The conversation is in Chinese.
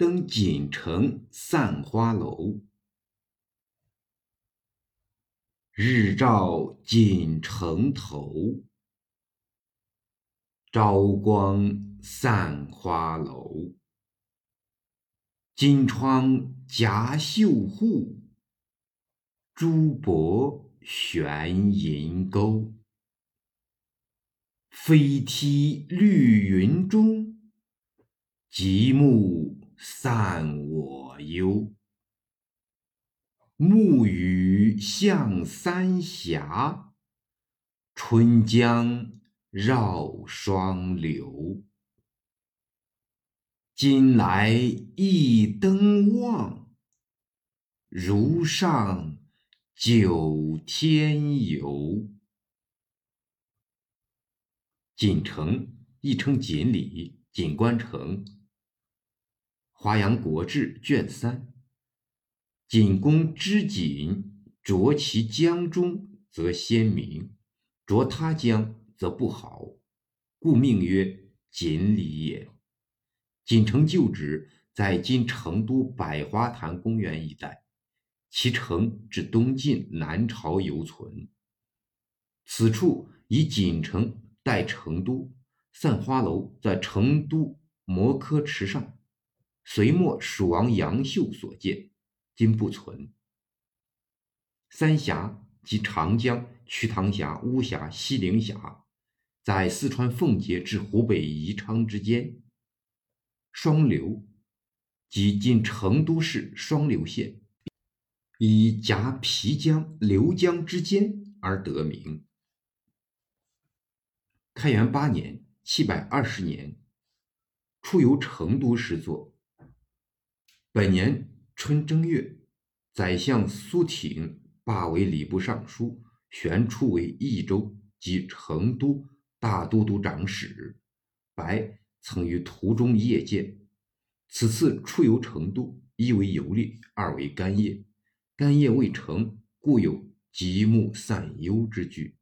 登锦城散花楼。日照锦城头，朝光散花楼。金窗夹绣户，朱箔悬银钩。飞梯绿云中，极目散我忧。暮雨向三峡，春江绕双流。今来一登望，如上九天游。锦城亦称锦里、锦官城。华阳国志卷三：锦公织锦，着其江中则鲜明，着他江则不好，故命曰锦里也。锦城旧址在今成都百花潭公园一带，其城至东晋南朝犹存。此处以锦城。代成都散花楼在成都摩柯池上，隋末蜀王杨秀所建，今不存。三峡即长江、瞿塘峡、巫峡、西陵峡，在四川奉节至湖北宜昌之间。双流即今成都市双流县，以夹皮江、流江之间而得名。开元八年（七百二十年），出游成都时作。本年春正月，宰相苏挺罢为礼部尚书，旋出为益州及成都大都督长史。白曾于途中谒见。此次出游成都，一为游历，二为干谒。干谒未成，故有极目散忧之句。